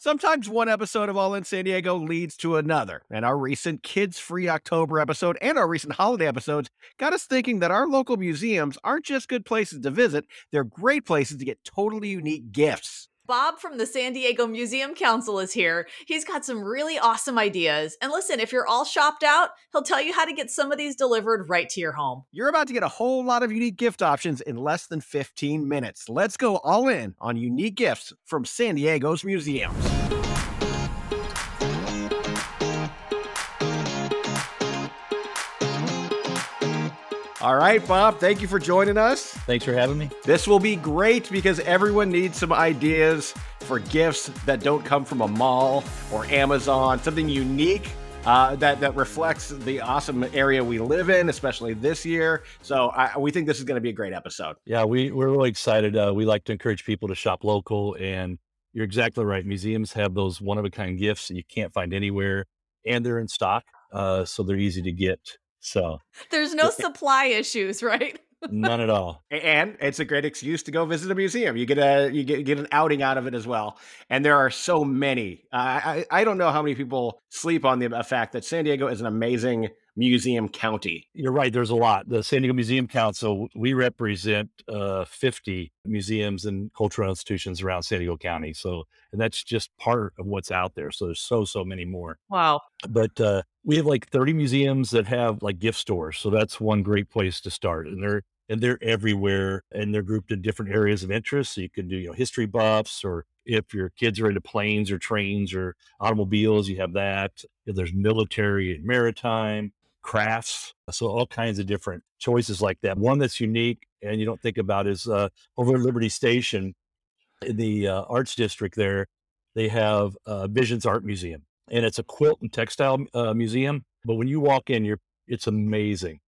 Sometimes one episode of All in San Diego leads to another, and our recent Kids Free October episode and our recent holiday episodes got us thinking that our local museums aren't just good places to visit, they're great places to get totally unique gifts. Bob from the San Diego Museum Council is here. He's got some really awesome ideas. And listen, if you're all shopped out, he'll tell you how to get some of these delivered right to your home. You're about to get a whole lot of unique gift options in less than 15 minutes. Let's go all in on unique gifts from San Diego's museums. All right, Bob, thank you for joining us. Thanks for having me. This will be great because everyone needs some ideas for gifts that don't come from a mall or Amazon, something unique uh, that that reflects the awesome area we live in, especially this year. So I, we think this is going to be a great episode. Yeah, we we're really excited. Uh, we like to encourage people to shop local, and you're exactly right. Museums have those one of a kind gifts that you can't find anywhere, and they're in stock, uh, so they're easy to get. So there's no supply issues, right? None at all. And it's a great excuse to go visit a museum. You get a you get, get an outing out of it as well. And there are so many. Uh, I I don't know how many people sleep on the fact that San Diego is an amazing museum county. You're right. There's a lot. The San Diego Museum Council, we represent uh, 50 museums and cultural institutions around San Diego County. So, and that's just part of what's out there. So there's so, so many more. Wow. But uh, we have like 30 museums that have like gift stores. So that's one great place to start. And they're, and they're everywhere and they're grouped in different areas of interest. So you can do, you know, history buffs or if your kids are into planes or trains or automobiles, you have that. If there's military and maritime crafts. So all kinds of different choices like that. One that's unique and you don't think about is uh, over at Liberty Station in the uh, Arts District there, they have uh, Visions Art Museum and it's a quilt and textile uh, museum. But when you walk in, you're, it's amazing.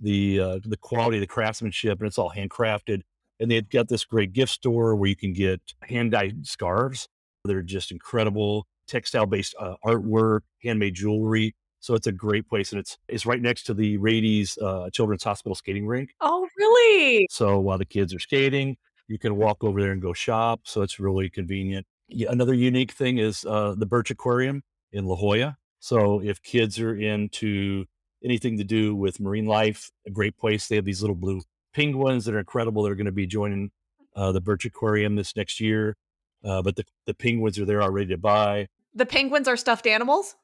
The, uh, the quality, the craftsmanship, and it's all handcrafted. And they've got this great gift store where you can get hand dyed scarves. They're just incredible textile based uh, artwork, handmade jewelry. So it's a great place, and it's it's right next to the Rady's uh, Children's Hospital skating rink. Oh, really? So while the kids are skating, you can walk over there and go shop. So it's really convenient. Yeah, another unique thing is uh, the Birch Aquarium in La Jolla. So if kids are into anything to do with marine life, a great place. They have these little blue penguins that are incredible. They're going to be joining uh, the Birch Aquarium this next year. Uh, but the, the penguins are there already to buy. The penguins are stuffed animals?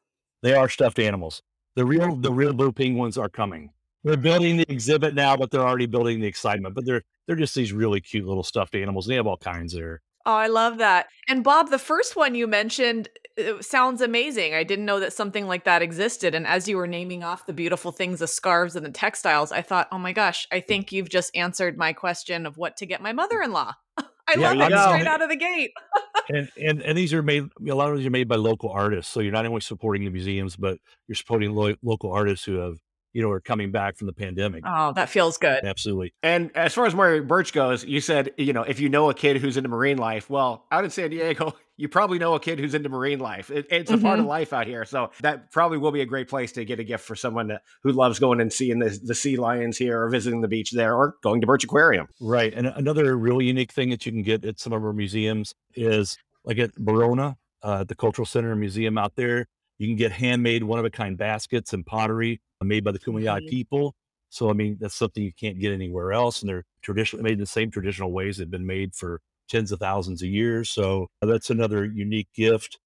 They are stuffed animals. The real the real blue penguins are coming. They're building the exhibit now, but they're already building the excitement. But they're they're just these really cute little stuffed animals. They have all kinds there. Oh, I love that. And Bob, the first one you mentioned sounds amazing. I didn't know that something like that existed. And as you were naming off the beautiful things, the scarves and the textiles, I thought, oh my gosh, I mm. think you've just answered my question of what to get my mother in law. I yeah, love it go. straight out of the gate. and, and and these are made. A lot of these are made by local artists. So you're not only supporting the museums, but you're supporting lo- local artists who have you know, are coming back from the pandemic. Oh, that feels good. Absolutely. And as far as Maury Birch goes, you said, you know, if you know a kid who's into marine life, well, out in San Diego, you probably know a kid who's into marine life. It, it's a mm-hmm. part of mm-hmm. life out here. So that probably will be a great place to get a gift for someone to, who loves going and seeing the, the sea lions here or visiting the beach there or going to Birch Aquarium. Right. And another really unique thing that you can get at some of our museums is like at Barona, uh, the Cultural Center Museum out there, you can get handmade one of a kind baskets and pottery made by the Kumeyaay mm-hmm. people. So, I mean, that's something you can't get anywhere else. And they're traditionally made in the same traditional ways they've been made for tens of thousands of years. So, that's another unique gift.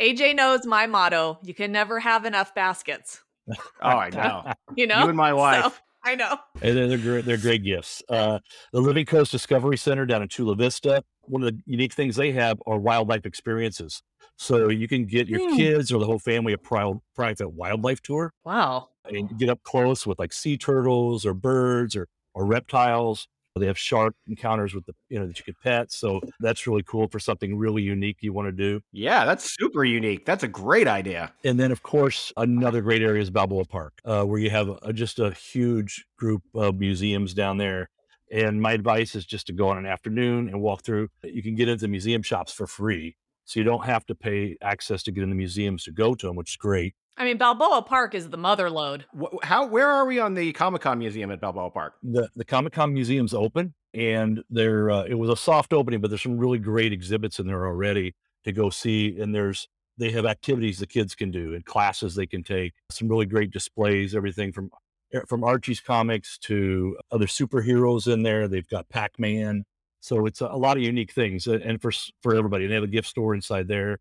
AJ knows my motto you can never have enough baskets. oh, I know. you know, you and my wife. So, I know. And they're, great, they're great gifts. Uh, the Living Coast Discovery Center down in Chula Vista, one of the unique things they have are wildlife experiences. So you can get your mm. kids or the whole family a private wildlife tour. Wow. And get up close with like sea turtles or birds or, or reptiles. They have shark encounters with the, you know, that you could pet. So that's really cool for something really unique you want to do. Yeah, that's super unique. That's a great idea. And then, of course, another great area is Balboa Park, uh, where you have a, just a huge group of museums down there. And my advice is just to go on an afternoon and walk through. You can get into museum shops for free. So you don't have to pay access to get in the museums to go to them, which is great. I mean, Balboa Park is the mother lode. How? Where are we on the Comic Con museum at Balboa Park? The the Comic Con museum's open, and there uh, it was a soft opening, but there's some really great exhibits in there already. to go see. And there's they have activities the kids can do and classes they can take. Some really great displays, everything from eh, from Archie's comics to other superheroes in there. They've got Pac Man, so it's a, a, lot of unique things, and for for everybody. And they have a gift store inside there.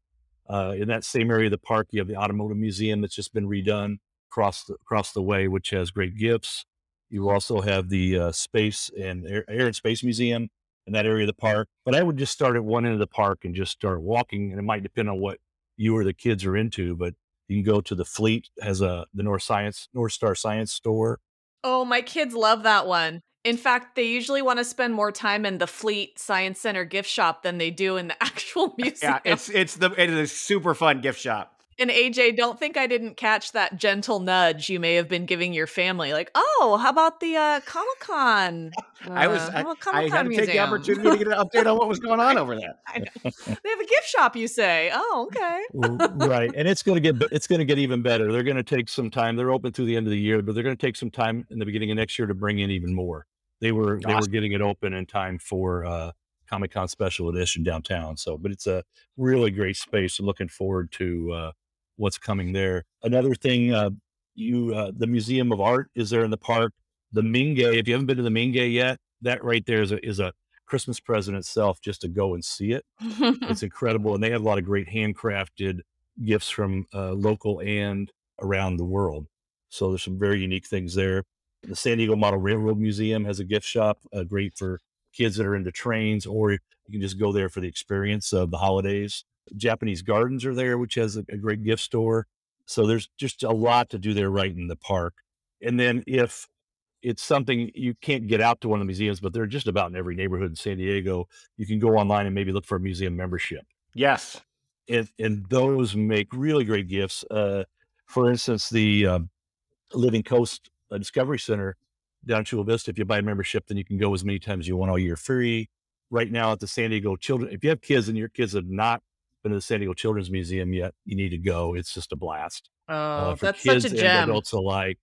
Uh, in that same area of the park, you have the automotive museum that's just been redone across the, across the way, which has great gifts. You also have the uh, space and air, air and space museum in that area of the park. But I would just start at one end of the park and just start walking, and it might depend on what you or the kids are into. But you can go to the Fleet has a the North Science North Star Science store. Oh, my kids love that one. In fact, they usually want to spend more time in the Fleet Science Center gift shop than they do in the actual museum. Yeah, it's it's the it is a super fun gift shop. And AJ, don't think I didn't catch that gentle nudge you may have been giving your family. Like, oh, how about the uh, Comic Con? Uh, I was, I, I, had to museum? take the opportunity to get an update on what was going on over there. I know. They have a gift shop, you say? Oh, okay. right, and it's going to get it's going to get even better. They're going to take some time. They're open through the end of the year, but they're going to take some time in the beginning of next year to bring in even more. They were awesome. they were getting it open in time for uh, Comic Con Special Edition downtown. So, but it's a really great space. I'm looking forward to. Uh, what's coming there. Another thing, uh, you uh, the Museum of Art is there in the park. The Mingei, if you haven't been to the Mingei yet, that right there is a, is a Christmas present itself just to go and see it. it's incredible, and they have a lot of great handcrafted gifts from uh, local and around the world. So there's some very unique things there. The San Diego Model Railroad Museum has a gift shop, uh, great for kids that are into trains, or you can just go there for the experience of the holidays. Japanese Gardens are there, which has a, a great gift store. So there's just a lot to do there right in the park. And then if it's something you can't get out to one of the museums, but they're just about in every neighborhood in San Diego. You can go online and maybe look for a museum membership. Yes. And, and those make really great gifts. Uh, for instance, the um, Living Coast uh, Discovery Center down Chula Vista, if you buy a membership, then you can go as many times as you want all year free. Right now at the San Diego Children, if you have kids and your kids have not been to the San Diego Children's Museum yet, you need to go. It's just a blast. Uh, oh, uh, for that's kids such a gem. And adults alike.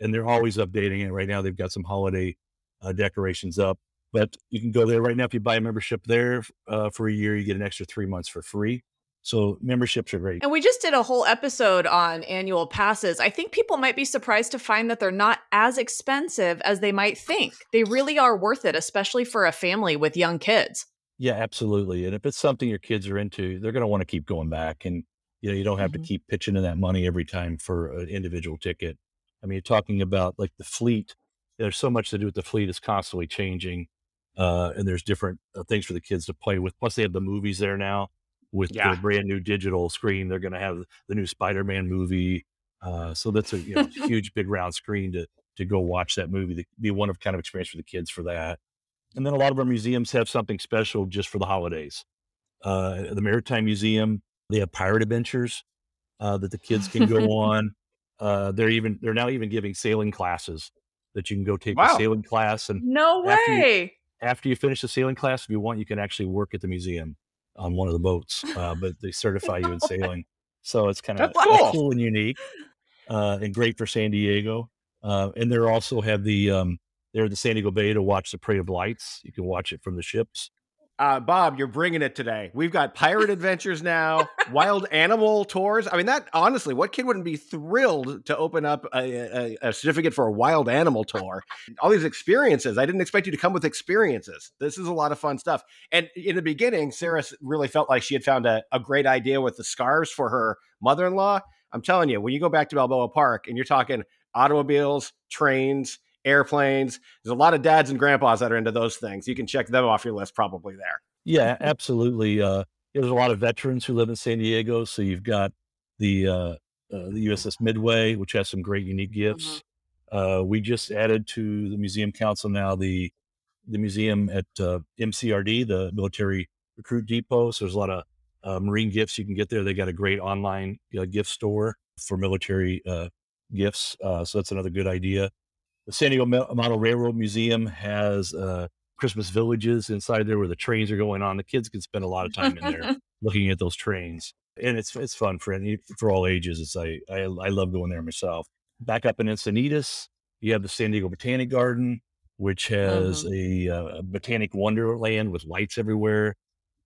And they're always updating it. Right now, they've got some holiday uh, decorations up. But you can go there right now. If you buy a membership there uh, for a year, you get an extra three months for free. So memberships are great. And we just did a whole episode on annual passes. I think people might be surprised to find that they're not as expensive as they might think. They really are worth it, especially for a family with young kids. Yeah, absolutely. And if it's something your kids are into, they're going to want to keep going back. And, you know, you don't have mm-hmm. to keep pitching in that money every time for an individual ticket. I mean, you're talking about like the fleet. There's so much to do with the fleet. It's constantly changing. Uh, and there's different uh, things for the kids to play with. Plus, they have the movies there now with yeah. the brand new digital screen. They're going to have the new Spider-Man movie. Uh, so that's a you know, huge, big round screen to to go watch that movie. To be one of kind of experience for the kids for that. And then a lot of our museums have something special just for the holidays. Uh, the Maritime Museum, they have pirate adventures uh, that the kids can go on. Uh, they're even they're now even giving sailing classes that you can go take wow. a sailing class and no after way. You, after you finish the sailing class, if you want, you can actually work at the museum on one of the boats. Uh, but they certify you in sailing, so it's kind of cool. cool. and unique, uh, and great for San Diego. Uh, and they also have the um, there at the San Diego Bay to watch the Parade of Lights. You can watch it from the ships. Uh, Bob, you're bringing it today. We've got pirate adventures now, wild animal tours. I mean, that honestly, what kid wouldn't be thrilled to open up a, a, a, certificate for a wild animal tour? All these experiences. I didn't expect you to come with experiences. This is a lot of fun stuff. And in the beginning, Sarah really felt like she had found a, a great idea with the scarves for her mother in law. I'm telling you, when you go back to Balboa Park and you're talking automobiles, trains, airplanes. There's a lot of dads and grandpas that are into those things. You can check them off your list probably there. Yeah, absolutely. Uh, there's a lot of veterans who live in San Diego. So you've got the uh, uh, the USS Midway, which has some great unique gifts. Mm-hmm. Uh, we just added to the museum council now the the museum at uh, MCRD, the Military Recruit Depot. So there's a lot of uh, Marine gifts you can get there. They got a great online gift store for military gifts. so that's another good idea. The San Diego Model Railroad Museum has uh, Christmas villages inside there where the trains are going on. The kids can spend a lot of time in there looking at those trains, and it's it's fun for any for all ages. It's I I, I love going there myself. Back up in Encinitas, you have the San Diego Botanic Garden, which has mm-hmm. a, uh, a, botanic wonderland with lights everywhere,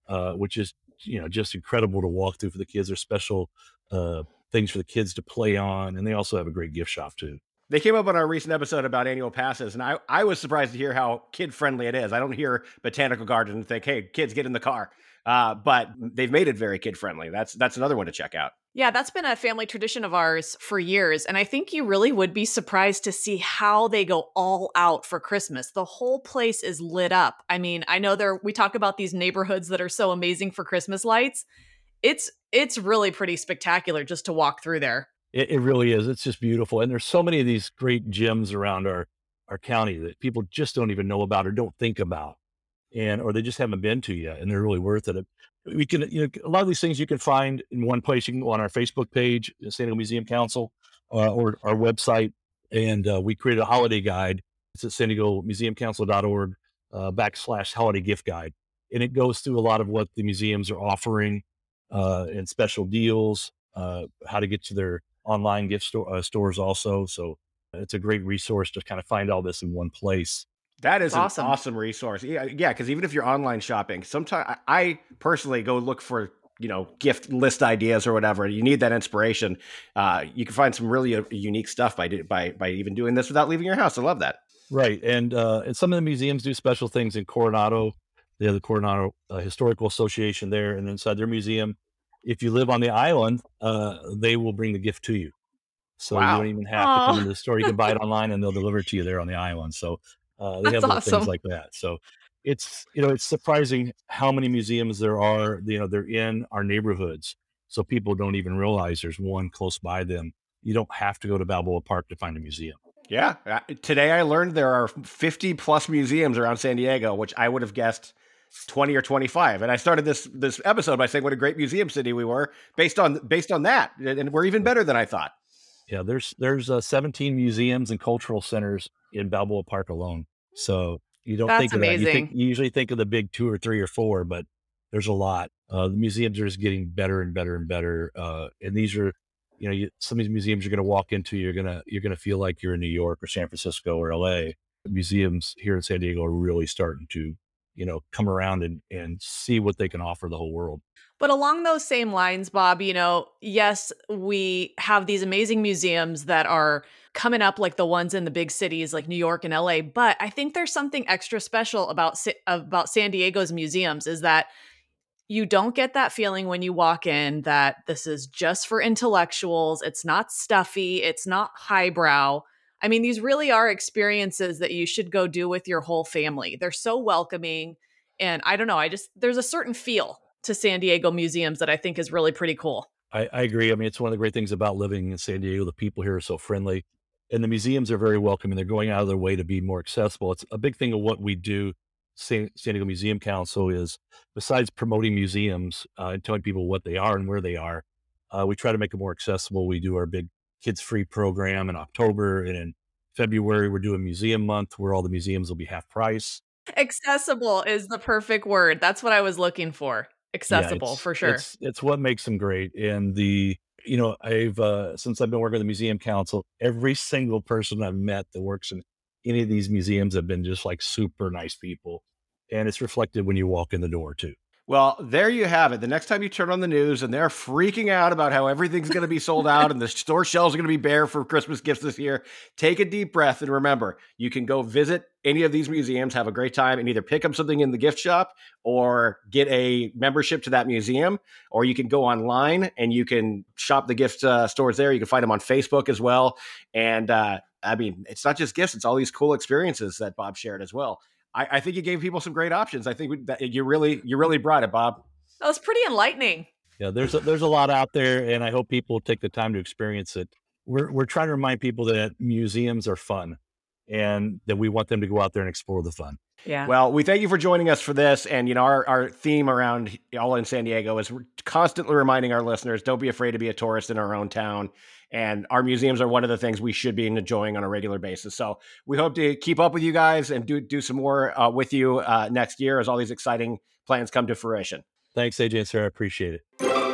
uh, which is you know just incredible to walk through for the kids. There's special uh, things for the kids to play on, and they also have a great gift shop too. They came up on our recent episode about annual passes, and I, I was surprised to hear how kid friendly it is. I don't hear botanical garden and think, "Hey, kids, get in the car." Uh, but they've made it very kid friendly. That's that's another one to check out. Yeah, that's been a family tradition of ours for years. And I think you really would be surprised to see how they go all out for Christmas. The whole place is lit up. I mean, I know there we talk about these neighborhoods that are so amazing for Christmas lights. It's it's really pretty spectacular just to walk through there. It, it really is. It's just beautiful. And there's so many of these great gems around our our county that people just don't even know about or don't think about and or they just haven't been to yet and they're really worth it we can you know a lot of these things you can find in one place you can go on our facebook page san diego museum council uh, or our website and uh, we created a holiday guide it's at san diego museum council.org uh, backslash holiday gift guide and it goes through a lot of what the museums are offering uh, and special deals uh, how to get to their online gift store, uh, stores also so it's a great resource to kind of find all this in one place that is awesome. an awesome resource. Yeah, yeah. Because even if you're online shopping, sometimes I personally go look for you know gift list ideas or whatever. You need that inspiration. Uh, you can find some really uh, unique stuff by by by even doing this without leaving your house. I love that. Right, and uh, and some of the museums do special things in Coronado. They have the Coronado uh, Historical Association there, and inside their museum, if you live on the island, uh, they will bring the gift to you. So wow. you don't even have Aww. to come into the store. You can buy it online, and they'll deliver it to you there on the island. So uh, they That's have awesome. things like that. So it's you know it's surprising how many museums there are. You know they're in our neighborhoods, so people don't even realize there's one close by them. You don't have to go to Balboa Park to find a museum. Yeah, uh, today I learned there are 50 plus museums around San Diego, which I would have guessed 20 or 25 and i started this this episode by saying what a great museum city we were based on based on that and we're even better than i thought yeah there's there's uh, 17 museums and cultural centers in Balboa Park alone. So you don't That's think of amazing. that. You, think, you usually think of the big two or three or four, but there's a lot. Uh, the museums are just getting better and better and better. Uh, and these are, you know, you, some of these museums you're going to walk into, you're gonna you're gonna feel like you're in New York or San Francisco or L.A. Museums here in San Diego are really starting to, you know, come around and and see what they can offer the whole world. But along those same lines, Bob, you know, yes, we have these amazing museums that are coming up like the ones in the big cities like New York and LA, but I think there's something extra special about about San Diego's museums is that you don't get that feeling when you walk in that this is just for intellectuals, it's not stuffy, it's not highbrow. I mean, these really are experiences that you should go do with your whole family. They're so welcoming and I don't know, I just there's a certain feel to San Diego museums that I think is really pretty cool. I, I, agree. I mean, it's one of the great things about living in San Diego. The people here are so friendly, and the museums are very welcoming. They're going out of their way to be more accessible. It's a big thing of what we do. San, San Diego Museum Council is besides promoting museums uh, and telling people what they are and where they are, uh, we try to make it more accessible. We do our big kids free program in October, and in February we're doing Museum Month, where all the museums will be half price. Accessible is the perfect word. That's what I was looking for accessible yeah, for sure. It's, it's what makes them great. And the, you know, I've, uh, since I've been working with the museum council, every single person I've met that works in any of these museums have been just like super nice people. And it's reflected when you walk in the door too. Well, there you have it. The next time you turn on the news and they're freaking out about how everything's going to be sold out and the store shelves are going to be bare for Christmas gifts this year, take a deep breath and remember you can go visit any of these museums, have a great time, and either pick up something in the gift shop or get a membership to that museum, or you can go online and you can shop the gift uh, stores there. You can find them on Facebook as well. And uh, I mean, it's not just gifts; it's all these cool experiences that Bob shared as well. I, I think you gave people some great options. I think that you really you really brought it, Bob. That was pretty enlightening. Yeah, there's a, there's a lot out there, and I hope people take the time to experience it. We're we're trying to remind people that museums are fun, and that we want them to go out there and explore the fun. Yeah. Well, we thank you for joining us for this. And, you know, our, our theme around All in San Diego is we're constantly reminding our listeners don't be afraid to be a tourist in our own town. And our museums are one of the things we should be enjoying on a regular basis. So we hope to keep up with you guys and do, do some more uh, with you uh, next year as all these exciting plans come to fruition. Thanks, AJ and Sarah. I appreciate it.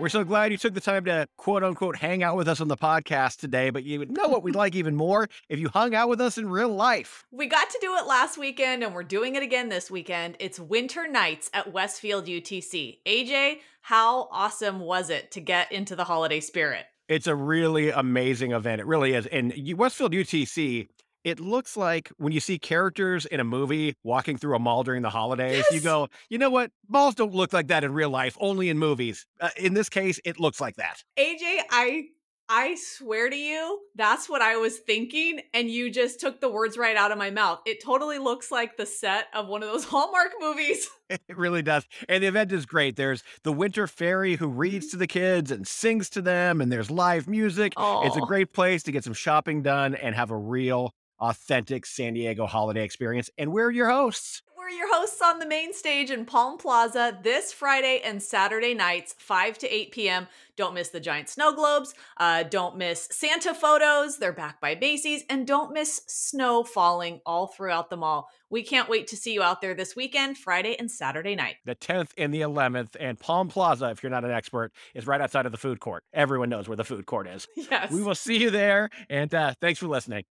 We're so glad you took the time to quote unquote hang out with us on the podcast today. But you would know what we'd like even more if you hung out with us in real life. We got to do it last weekend and we're doing it again this weekend. It's Winter Nights at Westfield UTC. AJ, how awesome was it to get into the holiday spirit? It's a really amazing event. It really is. And Westfield UTC it looks like when you see characters in a movie walking through a mall during the holidays, yes! you go, you know what? Malls don't look like that in real life, only in movies. Uh, in this case, it looks like that. AJ, I I swear to you, that's what I was thinking. And you just took the words right out of my mouth. It totally looks like the set of one of those Hallmark movies. It really does. And the event is great. There's the winter fairy who reads to the kids and sings to them, and there's live music. It's a great place to get some shopping done and have a real authentic San Diego holiday experience. And we're your hosts. We're your hosts on the main stage in Palm Plaza this Friday and Saturday nights, 5 to 8 p.m. Don't miss the giant snow globes. Uh, don't miss Santa photos. They're back by Macy's. And don't miss snow falling all throughout the mall. We can't wait to see you out there this weekend, Friday and Saturday night. The 10th and the 11th. And Palm Plaza, if you're not an expert, is right outside of the food court. Everyone knows where the food court is. Yes. We will see you there. And uh, thanks for listening.